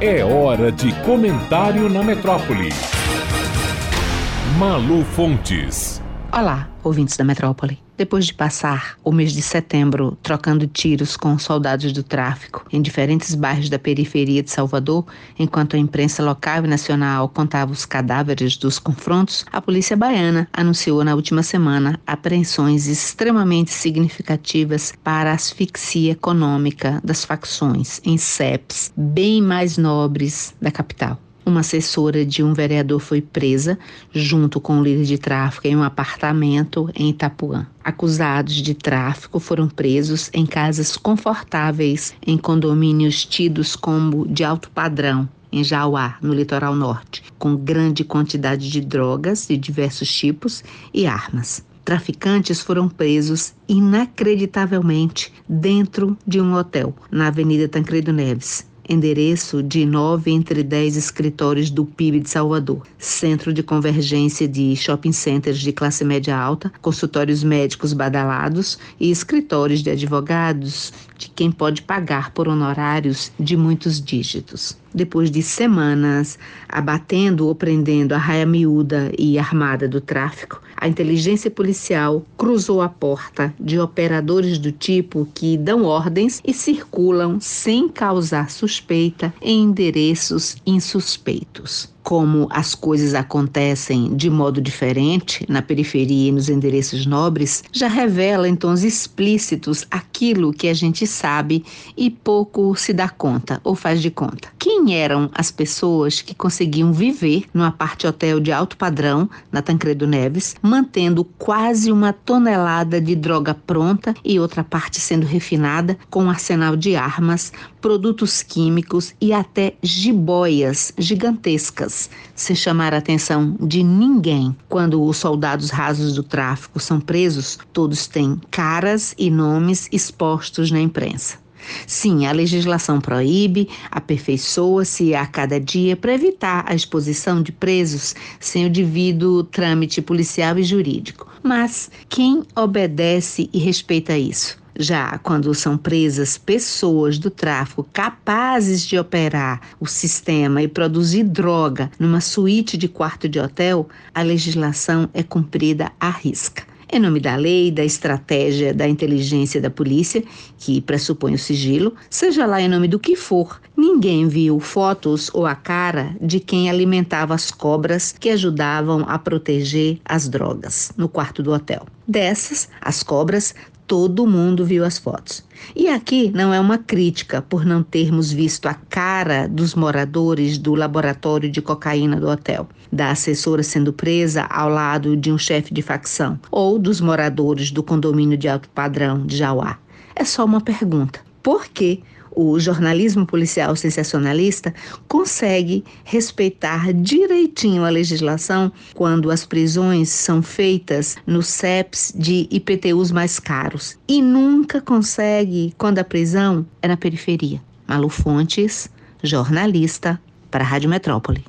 É hora de comentário na metrópole. Malu Fontes. Olá, ouvintes da metrópole. Depois de passar o mês de setembro trocando tiros com soldados do tráfico em diferentes bairros da periferia de Salvador, enquanto a imprensa local e nacional contava os cadáveres dos confrontos, a polícia baiana anunciou na última semana apreensões extremamente significativas para a asfixia econômica das facções em CEPs bem mais nobres da capital. Uma assessora de um vereador foi presa, junto com o líder de tráfico, em um apartamento em Itapuã. Acusados de tráfico foram presos em casas confortáveis em condomínios tidos como de alto padrão, em Jauá, no litoral norte, com grande quantidade de drogas de diversos tipos e armas. Traficantes foram presos inacreditavelmente dentro de um hotel na Avenida Tancredo Neves endereço de nove entre dez escritórios do PIB de Salvador, centro de convergência de shopping centers de classe média alta, consultórios médicos badalados e escritórios de advogados de quem pode pagar por honorários de muitos dígitos. Depois de semanas abatendo ou prendendo a raia miúda e armada do tráfico, a inteligência policial cruzou a porta de operadores do tipo que dão ordens e circulam sem causar suspeita em endereços insuspeitos como as coisas acontecem de modo diferente na periferia e nos endereços nobres, já revela em tons explícitos aquilo que a gente sabe e pouco se dá conta ou faz de conta. Quem eram as pessoas que conseguiam viver numa parte hotel de alto padrão, na Tancredo Neves, mantendo quase uma tonelada de droga pronta e outra parte sendo refinada com um arsenal de armas, produtos químicos e até jiboias gigantescas sem chamar a atenção de ninguém. Quando os soldados rasos do tráfico são presos, todos têm caras e nomes expostos na imprensa. Sim, a legislação proíbe, aperfeiçoa-se a cada dia para evitar a exposição de presos sem o devido trâmite policial e jurídico. Mas quem obedece e respeita isso? Já quando são presas pessoas do tráfico capazes de operar o sistema e produzir droga numa suíte de quarto de hotel, a legislação é cumprida à risca. Em nome da lei, da estratégia, da inteligência da polícia, que pressupõe o sigilo, seja lá em nome do que for, ninguém viu fotos ou a cara de quem alimentava as cobras que ajudavam a proteger as drogas no quarto do hotel. Dessas, as cobras todo mundo viu as fotos. E aqui não é uma crítica por não termos visto a cara dos moradores do laboratório de cocaína do hotel, da assessora sendo presa ao lado de um chefe de facção, ou dos moradores do condomínio de alto padrão de Jauá. É só uma pergunta. Por que o jornalismo policial sensacionalista consegue respeitar direitinho a legislação quando as prisões são feitas nos CEPs de IPTUs mais caros e nunca consegue quando a prisão é na periferia. Malu Fontes, jornalista para a Rádio Metrópole.